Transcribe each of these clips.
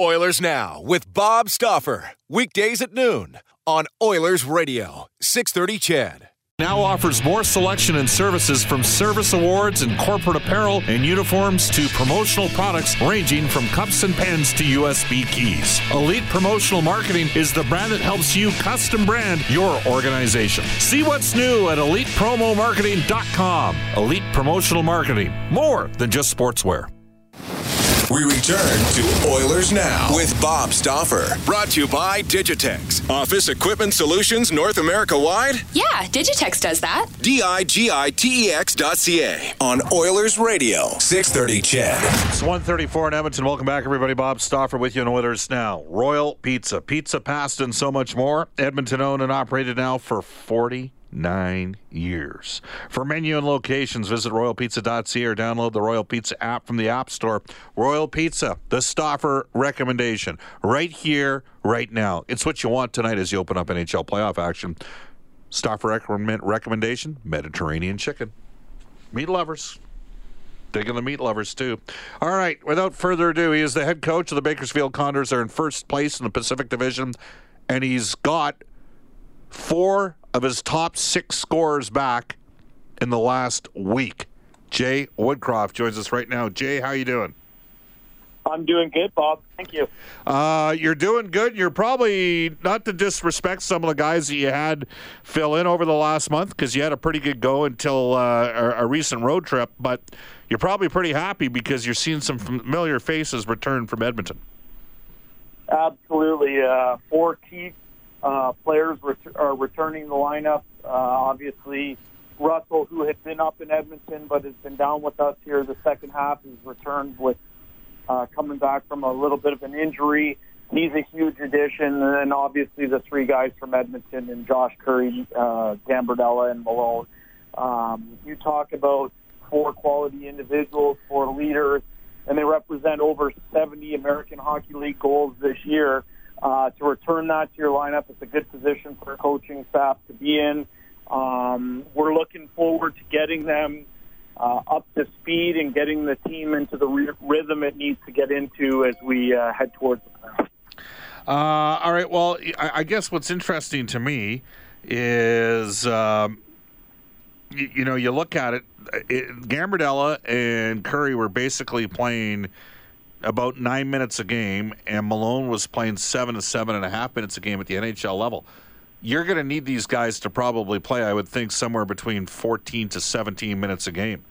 Oilers Now with Bob Stauffer. Weekdays at noon on Oilers Radio, 630 CHED Now offers more selection and services from service awards and corporate apparel and uniforms to promotional products ranging from cups and pens to USB keys. Elite Promotional Marketing is the brand that helps you custom brand your organization. See what's new at elitepromomarketing.com. Elite Promotional Marketing, more than just sportswear. We return to Oilers Now with Bob Stauffer. Brought to you by Digitex. Office Equipment Solutions North America wide? Yeah, Digitex does that. D I G I T E X dot C A on Oilers Radio, 630 CHED. It's 134 in Edmonton. Welcome back, everybody. Bob Stauffer with you on Oilers Now. Royal Pizza. Pizza, pasta, and so much more. Edmonton owned and operated now for 40 nine years. For menu and locations, visit royalpizza.ca or download the Royal Pizza app from the App Store. Royal Pizza, the Stauffer recommendation, right here, right now. It's what you want tonight as you open up NHL playoff action. Stauffer recommend- recommendation Mediterranean chicken. Meat lovers. Digging the meat lovers too. All right, without further ado, he is the head coach of the Bakersfield Condors. They're in first place in the Pacific Division, and he's got four of his top six scorers back in the last week. Jay Woodcroft joins us right now. Jay, how you doing? I'm doing good, Bob. Thank you. Uh, you're doing good. You're probably not to disrespect some of the guys that you had fill in over the last month because you had a pretty good go until uh, a, a recent road trip, but you're probably pretty happy because you're seeing some familiar faces return from Edmonton. Absolutely. Uh, four key uh, players ret- are returning the lineup. Uh, obviously, Russell, who had been up in Edmonton but has been down with us here the second half, has returned with uh, coming back from a little bit of an injury. He's a huge addition, and then obviously the three guys from Edmonton and Josh Currie, uh, Gambardella, and Malone. Um, you talk about four quality individuals, four leaders, and they represent over 70 American Hockey League goals this year. Uh, to return that to your lineup, it's a good position for coaching staff to be in. Um, we're looking forward to getting them uh, up to speed and getting the team into the re- rhythm it needs to get into as we uh, head towards the playoffs. Uh, all right. Well, I, I, guess what's interesting to me is, um, you, you, know, you look at it, it, Gambardella and Currie were basically playing about nine minutes a game, and Malone was playing seven to seven and a half minutes a game at the NHL level. You're going to need these guys to probably play, I would think, somewhere between 14 to 17 minutes a game.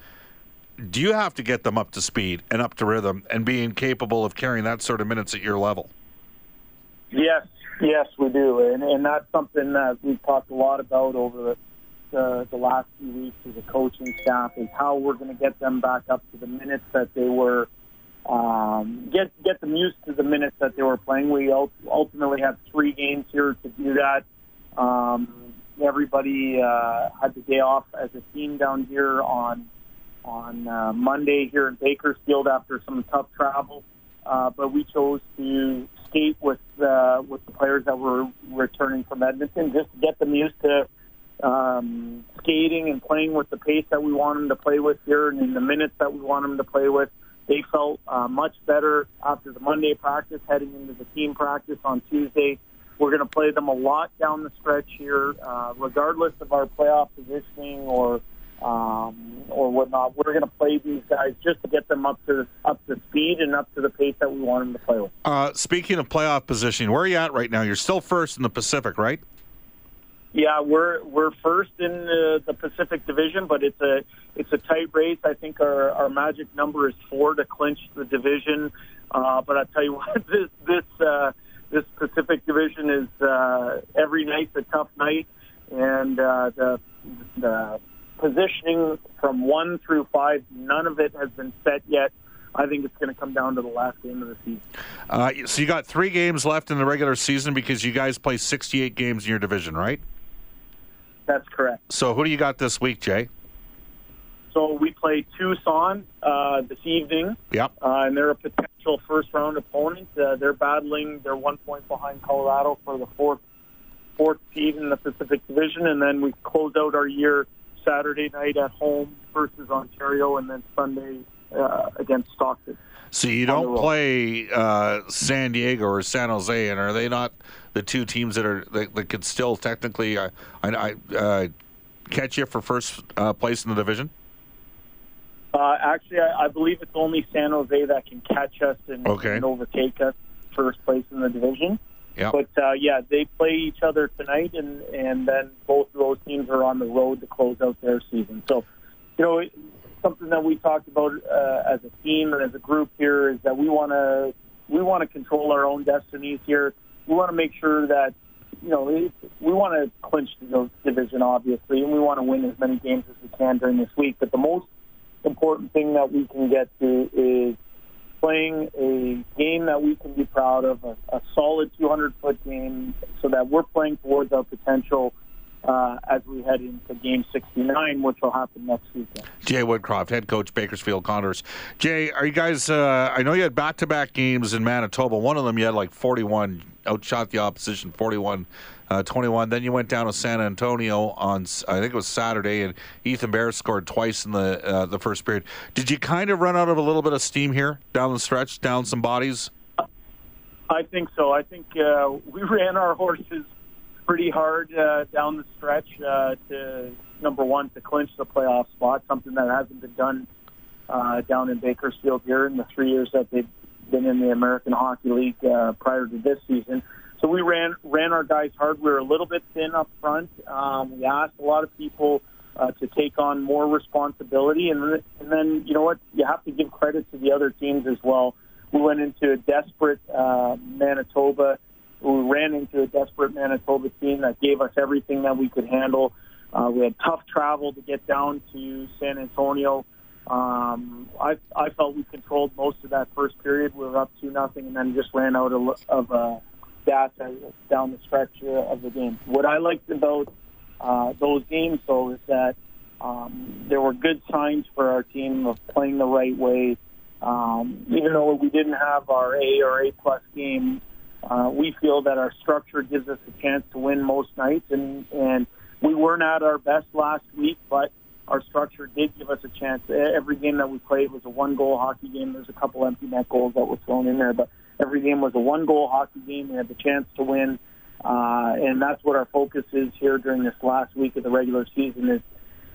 Do you have to get them up to speed and up to rhythm and being capable of carrying that sort of minutes at your level? Yes, yes, we do, and, and that's something that we've talked a lot about over the the, the last few weeks as a coaching staff is how we're going to get them back up to the minutes that they were um, get get them used to the minutes that they were playing. We ultimately have three games here to do that. Um, everybody uh, had the day off as a team down here on on uh, Monday here in Bakersfield after some tough travel, uh, but we chose to skate with uh, with the players that were returning from Edmonton just to get them used to um, skating and playing with the pace that we want them to play with here and in the minutes that we want them to play with. They felt uh, much better after the Monday practice, heading into the team practice on Tuesday. We're going to play them a lot down the stretch here, uh, regardless of our playoff positioning or um, or whatnot. We're going to play these guys just to get them up to up to speed and up to the pace that we want them to play with. Uh, speaking of playoff positioning, where are you at right now? You're still first in the Pacific, right? Yeah, we're we're first in the, the Pacific Division, but it's a it's a tight race. I think our, our magic number is four to clinch the division. Uh, but I tell you what, this this uh, this Pacific Division is uh, every night's a tough night, and uh, the the positioning from one through five, none of it has been set yet. I think it's going to come down to the last game of the season. Uh, so you got three games left in the regular season because you guys play 68 games in your division, right? That's correct. So who do you got this week, Jay? So we play Tucson uh, this evening, Yep. uh, and they're a potential first round opponent. Uh, they're battling. They're one point behind Colorado for the fourth fourth seed in the Pacific Division, and then we close out our year Saturday night at home versus Ontario, and then Sunday uh, against Stockton. So you don't play uh, San Diego or San Jose, and are they not the two teams that are that, that could still technically uh, I, I, uh, catch you for first uh, place in the division? Uh, actually, I, I believe it's only San Jose that can catch us and, Okay. and overtake us first place in the division. Yeah. But uh, yeah, they play each other tonight, and and then both of those teams are on the road to close out their season. So, you know, something that we talked about uh, as a team and as a group here is that we want to we want to control our own destinies here. We want to make sure that you know we want to clinch the division, obviously, and we want to win as many games as we can during this week. But the most important thing that we can get to is playing a game that we can be proud of, a, a solid 200 foot game, so that we're playing towards our potential uh, as we head into game 69, which will happen next weekend. Jay Woodcroft, head coach, Bakersfield Condors. Jay, are you guys? Uh, I know you had back-to-back games in Manitoba. One of them you had like 41, outshot the opposition 41. Uh, 21. Then you went down to San Antonio on, I think it was Saturday, and Ethan Bear scored twice in the uh, the first period. Did you kind of run out of a little bit of steam here down the stretch, down some bodies? I think so. I think uh, we ran our horses pretty hard uh, down the stretch uh, to number one to clinch the playoff spot, something that hasn't been done uh, down in Bakersfield here in the three years that they've been in the American Hockey League uh, prior to this season. So we ran ran our guys hard. We were a little bit thin up front. Um, we asked a lot of people uh, to take on more responsibility, and, and then you know what? You have to give credit to the other teams as well. We went into a desperate uh, Manitoba. We ran into a desperate Manitoba team that gave us everything that we could handle. Uh, we had tough travel to get down to San Antonio. Um, I, I felt we controlled most of that first period. We were up to nothing, and then just ran out of, of uh, gas down the stretch of the game. What I liked about uh, those games, though, is that um, there were good signs for our team of playing the right way. Um, even though we didn't have our A or A plus game, uh, we feel that our structure gives us a chance to win most nights, and and we weren't at our best last week, but our structure did give us a chance. Every game that we played was a one-goal hockey game. There's a couple empty net goals that were thrown in there, but every game was a one-goal hockey game. We had the chance to win, uh, and that's what our focus is here during this last week of the regular season is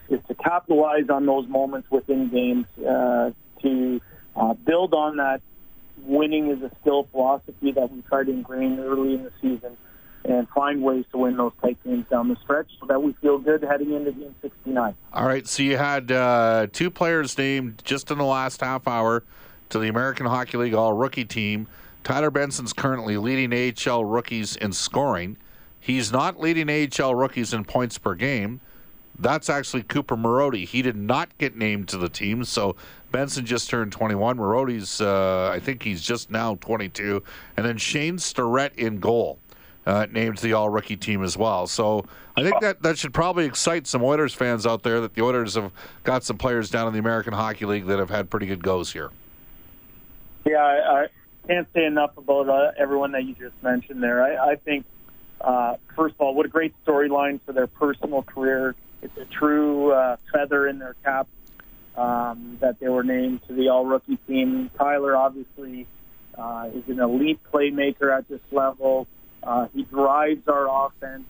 is to capitalize on those moments within games uh, to uh, build on that winning is a skill philosophy that we try to ingrain early in the season and find ways to win those tight games down the stretch so that we feel good heading into game 69. All right, so you had uh, two players named just in the last half hour to the American Hockey League All Rookie Team. Tyler Benson's currently leading AHL rookies in scoring. He's not leading AHL rookies in points per game. That's actually Cooper Marody. He did not get named to the team, so Benson just turned 21. Marody's, uh, I think he's just now 22. And then Shane Starrett in goal, uh, named the All Rookie team as well. So I think that, that should probably excite some Oilers fans out there that the Oilers have got some players down in the American Hockey League that have had pretty good goes here. Yeah, I, I can't say enough about uh, everyone that you just mentioned there. I, I think, uh, first of all, what a great storyline for their personal career. It's a true uh, feather in their cap um, that they were named to the All Rookie team. Tyler obviously uh, is an elite playmaker at this level. Uh, he drives our offense,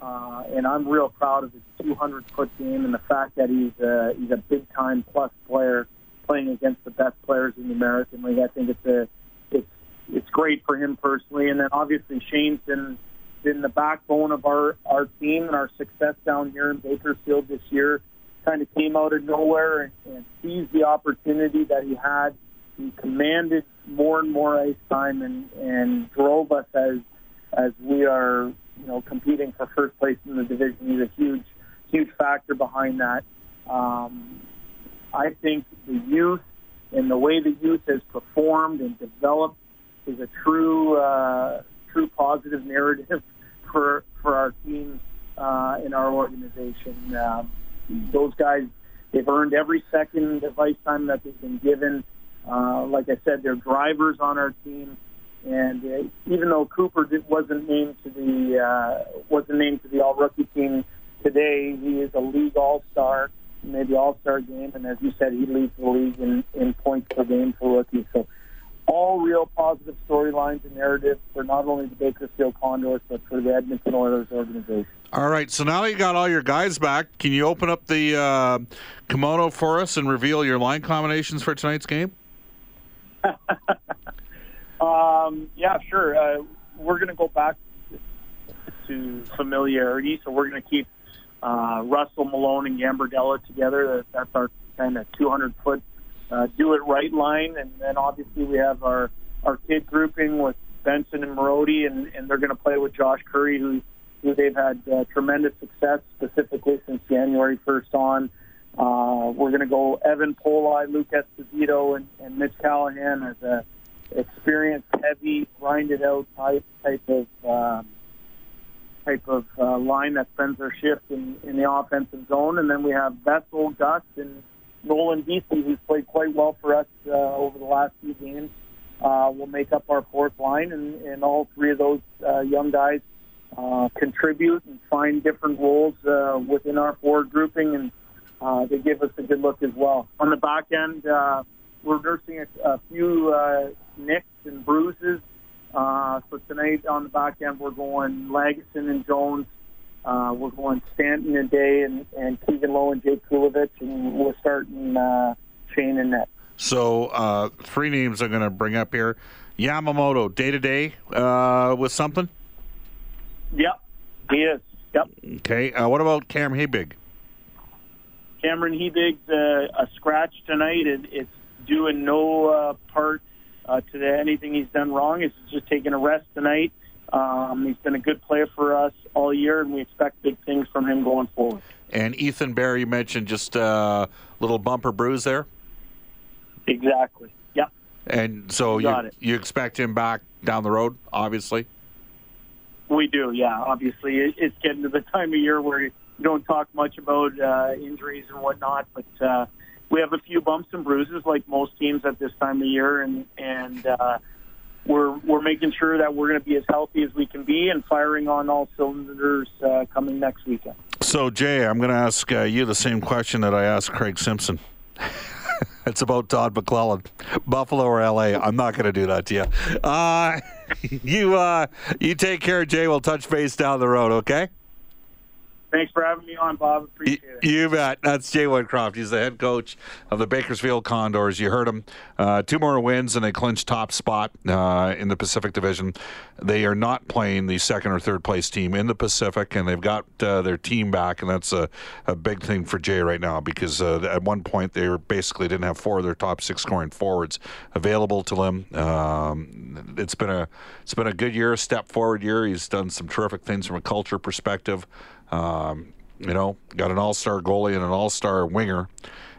uh, and I'm real proud of his 200 foot game and the fact that he's a, he's a big time plus player playing against the best players in the American League. I think it's a it's it's great for him personally, and then obviously Shane's been been the backbone of our our team and our success down here in Bakersfield this year. Kind of came out of nowhere and, and seized the opportunity that he had. He commanded more and more ice time and and drove us as as we are you know, competing for first place in the division. He's a huge, huge factor behind that. Um, I think the youth and the way the youth has performed and developed is a true, uh, true positive narrative for for our team uh, in our organization. Um, those guys, they've earned every second of ice time that they've been given. Uh, like I said, they're drivers on our team. And uh, even though Cooper did, wasn't named to the uh, wasn't named to the All Rookie team today, he is a league All Star, maybe All Star game, and as you said, he leads the league in, in points per game for rookies. So all real positive storylines and narratives for not only the Bakersfield Condors but for the Edmonton Oilers organization. All right, so now you got all your guys back. Can you open up the uh, kimono for us and reveal your line combinations for tonight's game? um, yeah, sure. Uh, we're going to go back to familiarity, so we're going to keep uh, Russell Malone and Gambardella together. That's our kind of 200 foot uh, do it right line, and then obviously we have our our kid grouping with Benson and Marody, and, and they're going to play with Josh Currie, who who they've had uh, tremendous success specifically since January 1st on. Uh, we're going to go Evan Polei, Luke Esposito, and, and Mitch Callahan as a experienced, heavy, grinded out type type of um, type of uh, line that spends their shift in, in the offensive zone, and then we have Vesel, Gus, and Nolan Beasley, who's played quite well for us uh, over the last few games. Uh, will make up our fourth line, and, and all three of those uh, young guys uh, contribute and find different roles uh, within our forward grouping, and uh, they give us a good look as well. On the back end, uh, we're nursing a, a few uh, nicks and bruises. Uh, so tonight on the back end, we're going Lagesson and Jones. Uh, we're going Stanton and Day and, and Keegan Lowe and Jake Kulevich, and we're starting uh, Shane and Net. So uh, three names I'm going to bring up here. Yamamoto, day to day with something? Yep, he is. Yep. Okay. Uh, what about Cam Hebig? Cameron Hebig's uh, a scratch tonight. It, it's due in no uh, part uh, to the, anything he's done wrong. He's just taking a rest tonight. Um, he's been a good player for us all year, and we expect big things from him going forward. And Ethan Bear, you mentioned just a uh, little bumper bruise there. Exactly. Yep. And so you, you, you expect him back down the road, obviously. We do, yeah. Obviously, it's getting to the time of year where you don't talk much about uh, injuries and whatnot, but uh, we have a few bumps and bruises, like most teams at this time of year, and and uh, we're we're making sure that we're going to be as healthy as we can be and firing on all cylinders uh, coming next weekend. So, Jay, I'm going to ask uh, you the same question that I asked Craig Simpson. it's about Todd McLellan, Buffalo or LA. I'm not going to do that to you. Uh, you uh, you take care, Jay. We'll touch base down the road, okay? Thanks for having me on, Bob. Appreciate it. You bet. That's Jay Woodcroft. He's the head coach of the Bakersfield Condors. You heard him. Uh, two more wins and they clinch top spot uh, in the Pacific Division. They are not playing the second or third place team in the Pacific, and they've got uh, their team back, and that's a, a big thing for Jay right now because uh, at one point they were basically didn't have four of their top six scoring forwards available to them. Um, it's been a it's been a good year, a step forward year. He's done some terrific things from a culture perspective. Um, you know, got an all star goalie and an all star winger.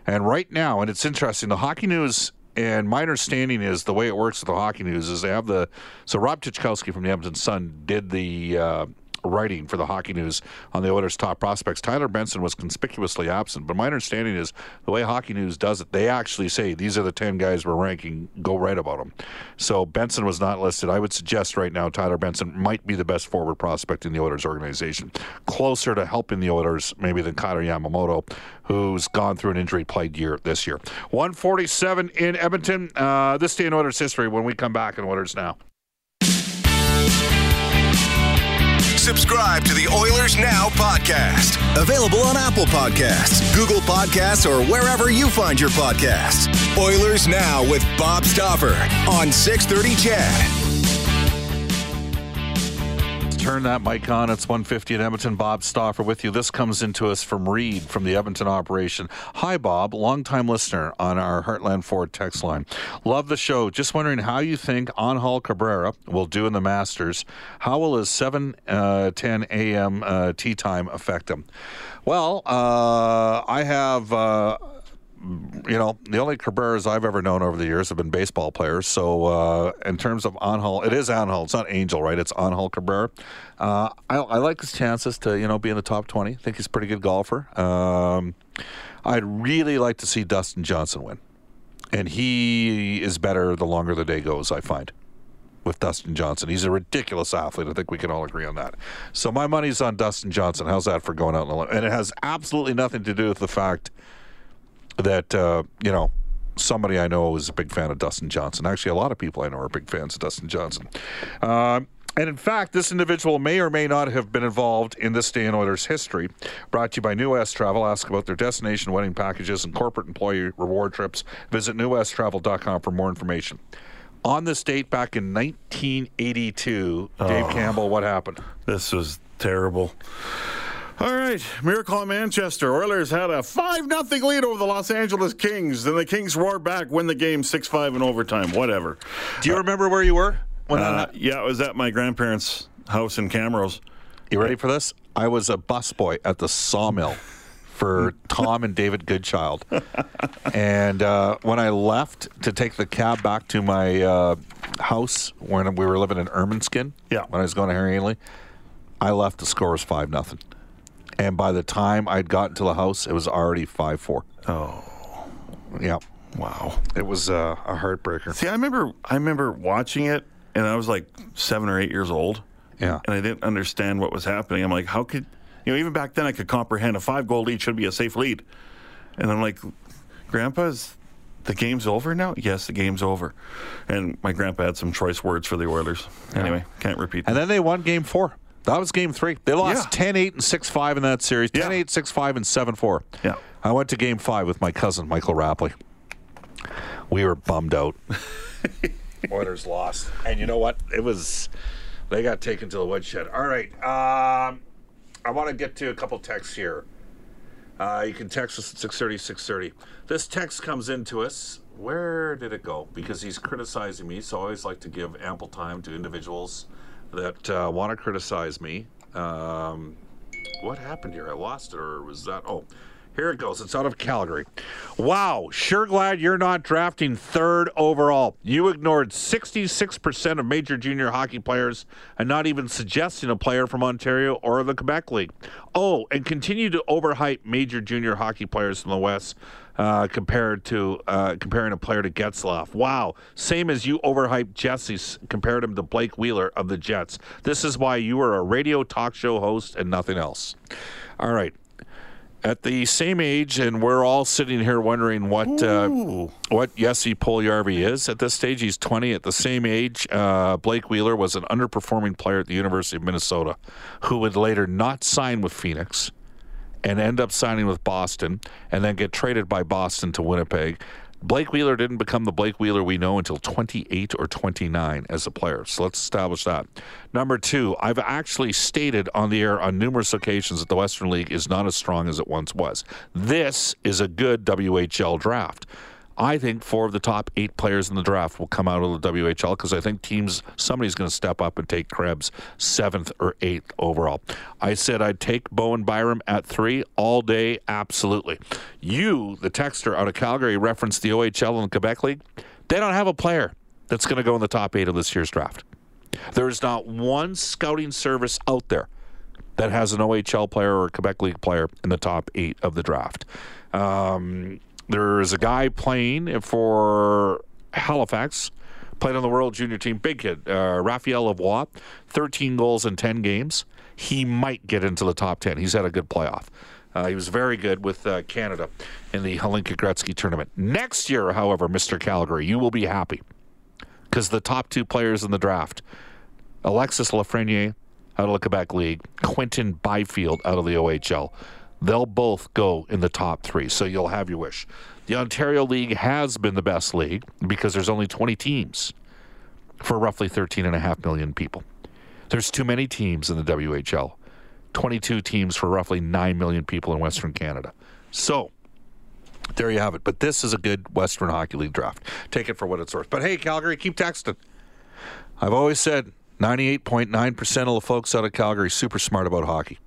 And right now, and it's interesting, the Hockey News, and my understanding is the way it works with the Hockey News is they have the. So Rob Tychkowski from the Edmonton Sun did the. Uh, writing for the Hockey News on the Oilers' top prospects. Tyler Benson was conspicuously absent, but my understanding is the way Hockey News does it, they actually say these are the 10 guys we're ranking, go write about them. So Benson was not listed. I would suggest right now Tyler Benson might be the best forward prospect in the Oilers organization, closer to helping the Oilers maybe than Kailer Yamamoto, who's gone through an injury plagued year this year. 147 in Edmonton. Uh, this day in Oilers history when we come back in Oilers Now. Subscribe to the Oilers Now podcast. Available on Apple Podcasts, Google Podcasts, or wherever you find your podcasts. Oilers Now with Bob Stauffer on 630 CHED turn that mic on. It's 150 in Edmonton. Bob Stauffer with you. This comes into us from Reed from the Edmonton operation. Hi, Bob, longtime listener on our Heartland Ford text line. Love the show. Just wondering how you think Angel Cabrera will do in the Masters. How will his 7 uh, 10 a.m. Uh, tee time affect him? Well, uh, I have. You know, the only Cabreras I've ever known over the years have been baseball players. So, uh, in terms of Angel, it is Angel. It's not Angel, right? It's Angel Cabrera. Uh, I, I, like his chances to, you know, be in the top 20. I think he's a pretty good golfer. Um, I'd really like to see Dustin Johnson win. And he is better the longer the day goes, I find, with Dustin Johnson. He's a ridiculous athlete. I think we can all agree on that. So, my money's on Dustin Johnson. How's that for going out in the And it has absolutely nothing to do with the fact that uh, you know somebody I know is a big fan of Dustin Johnson. Actually, a lot of people I know are big fans of Dustin Johnson. Uh, and in fact, this individual may or may not have been involved in this day in Oilers history. Brought to you by New West Travel. Ask about their destination wedding packages and corporate employee reward trips. Visit newwesttravel.com for more information. On this date back in 1982, Dave oh, Campbell, what happened? This was terrible. All right, miracle in Manchester. Oilers had a 5 0 lead over the Los Angeles Kings. Then the Kings roared back, win the game 6 5 in overtime. Whatever. Do you uh, remember where you were? When uh, yeah, it was at my grandparents' house in Camrose. You ready for this? I was a busboy at the sawmill for Tom and David Goodchild. and uh, when I left to take the cab back to my uh, house when we were living in Ermineskin, yeah. when I was going to Harry Ainlay, I left. The score was five nothing and by the time I'd gotten to the house, it was already five four. Oh, yeah. Wow, it was uh, a heartbreaker. See, I remember, I remember watching it, and I was like seven or eight years old. Yeah, and I didn't understand what was happening. I'm like, how could you know? Even back then, I could comprehend a five goal lead should be a safe lead, and I'm like, Grandpa's the game's over now? Yes, the game's over. And my grandpa had some choice words for the Oilers. Anyway, can't repeat. And then they won game four. That was game three. They lost yeah. 10 8 and 6 5 in that series. 10 8, 6 5, and 7 4. Yeah. I went to game five with my cousin, Michael Rapley. We were bummed out. Oilers lost. And you know what? It was, they got taken to the woodshed. All right. Um, I want to get to a couple texts here. Uh, you can text us at 630 630. This text comes into us. Where did it go? Because he's criticizing me, so I always like to give ample time to individuals that uh, want to criticize me. Um, what happened here? I lost it, or was that? Oh, here it goes. It's out of Calgary. Wow, sure glad you're not drafting third overall. You ignored 66% of major junior hockey players and not even suggesting a player from Ontario or the Quebec League. Oh, and continue to overhype major junior hockey players in the West uh, compared to uh, comparing a player to Getzlaf. Wow, same as you overhyped Jesse, compared him to Blake Wheeler of the Jets. This is why you are a radio talk show host and nothing else. All right. At the same age, and we're all sitting here wondering what uh, what Jesse Puljujarvi is at this stage. He's 20. At the same age, uh, Blake Wheeler was an underperforming player at the University of Minnesota, who would later not sign with Phoenix and end up signing with Boston and then get traded by Boston to Winnipeg. Blake Wheeler didn't become the Blake Wheeler we know until 28 or 29 as a player. So let's establish that. Number two, I've actually stated on the air on numerous occasions that the Western League is not as strong as it once was. This is a good WHL draft. I think four of the top eight players in the draft will come out of the WHL because I think teams, somebody's going to step up and take Krebs seventh or eighth overall. I said I'd take Bowen Byram at three all day, absolutely. You, the texter out of Calgary, referenced the OHL and Quebec League. They don't have a player that's going to go in the top eight of this year's draft. There is not one scouting service out there that has an OHL player or a Quebec League player in the top eight of the draft. Um, there's a guy playing for Halifax, played on the World Junior team, big kid, uh, Raphael Lavoie, 13 goals in 10 games. He might get into the top 10. He's had a good playoff. Uh, he was very good with uh, Canada in the Hlinka Gretzky tournament. Next year, however, Mr. Calgary, you will be happy because the top two players in the draft, Alexis Lafreniere out of the Quebec League, Quinton Byfield out of the OHL. They'll both go in the top three, so you'll have your wish. The Ontario League has been the best league because there's only 20 teams for roughly 13.5 million people. There's too many teams in the WHL. 22 teams for roughly 9 million people in Western Canada. So, there you have it. But this is a good Western Hockey League draft. Take it for what it's worth. But hey, Calgary, keep texting. I've always said 98.9% of the folks out of Calgary super smart about hockey.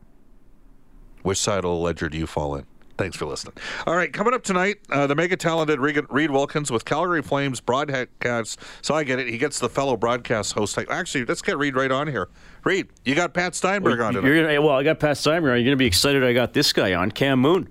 Which side of the ledger do you fall in? Thanks for listening. All right, coming up tonight, uh, the mega talented Reed, Reed Wilkins with Calgary Flames broadcast. So I get it. He gets the fellow broadcast host. Actually, let's get Reed right on here. Reed, you got Pat Steinberg on tonight. You're gonna, well, I got Pat Steinberg. You're going to be excited. I got this guy on Cam Moon.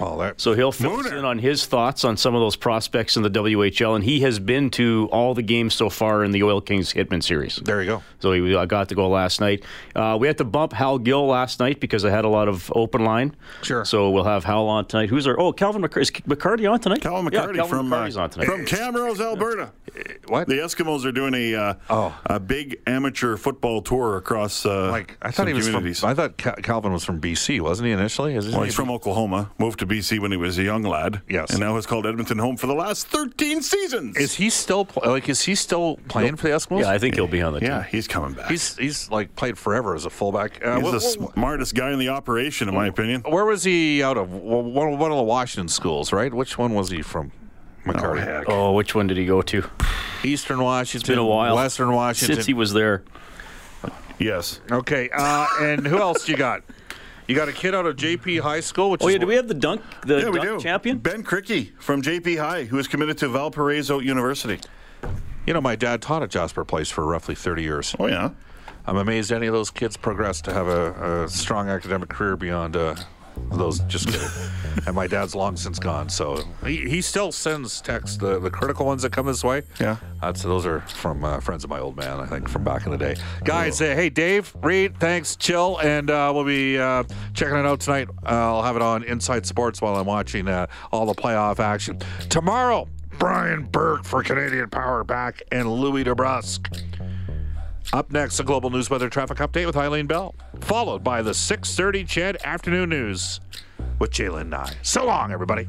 Well, that, So he'll fill us in on his thoughts on some of those prospects in the WHL, and he has been to all the games so far in the Oil Kings Hitman series. there you go. So he I got to go last night. Uh, we had to bump Hal Gill last night because I had a lot of open line. Sure. So we'll have Hal on tonight. Who's our? Oh, Calvin McCarty. Is McCarty on tonight? Calvin Yeah, McCarty Calvin from McCarty's uh, on tonight. from Camrose, Alberta. What? The Eskimos are doing a uh, Oh. a big amateur football tour across uh, Like I some thought he was from. I thought Calvin was from BC, wasn't he initially? Is well, he's from Oklahoma, moved to BC when he was a young lad. Yes. And now has called Edmonton home for the last 13 seasons. Is he still pl- like? Is he still playing for the Eskimos? yeah, I think he'll be on the team. yeah, he's coming back. He's he's like played forever as a fullback. Uh, He's wh- the wh- smartest guy in the operation, in my opinion. where was he out of? One, one of the Washington schools, right? Which one was he from? Oh, McCarty. heck. Oh, which one did he go to? Eastern Washington. It's been a while. Western Washington. Since he was there. Yes. okay, uh, and who else you got? You got a kid out of JP High School, which Oh is yeah, do we have the dunk the Yeah, we dunk do. champion? Ben Cricky from JP High, who is committed to Valparaiso University. You know, my dad taught at Jasper Place for roughly 30 years. Oh, yeah. I'm amazed any of those kids progressed to have a, a strong academic career beyond uh, those. Just kidding. and my dad's long since gone, so he, he still sends texts, the, the critical ones that come his way. Yeah. That's, those are from uh, friends of my old man, I think, from back in the day. Guys, uh, hey, Dave, Reed, thanks, chill, and uh, we'll be uh, checking it out tonight. I'll have it on Inside Sports while I'm watching uh, all the playoff action. Tomorrow, Brian Burke for Canadian Power back and Louis DeBrusk. Up next, a global news weather traffic update with Eileen Bell, followed by the 6:30 CHED afternoon news with Jalen Nye. So long, everybody.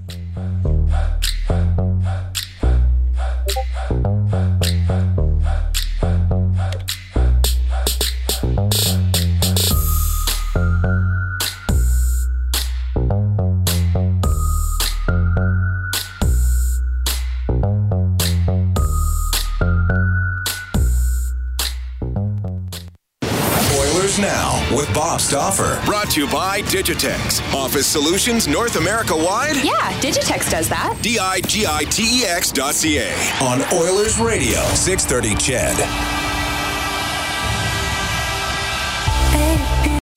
Stauffer. Brought to you by Digitex. Office Solutions North America wide. Yeah, Digitex does that. D I G I T E X dot C A. On Oilers Radio, 630 CHED.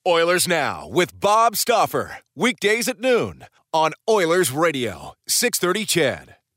Oilers Now with Bob Stauffer. Weekdays at noon on Oilers Radio, 630 CHED.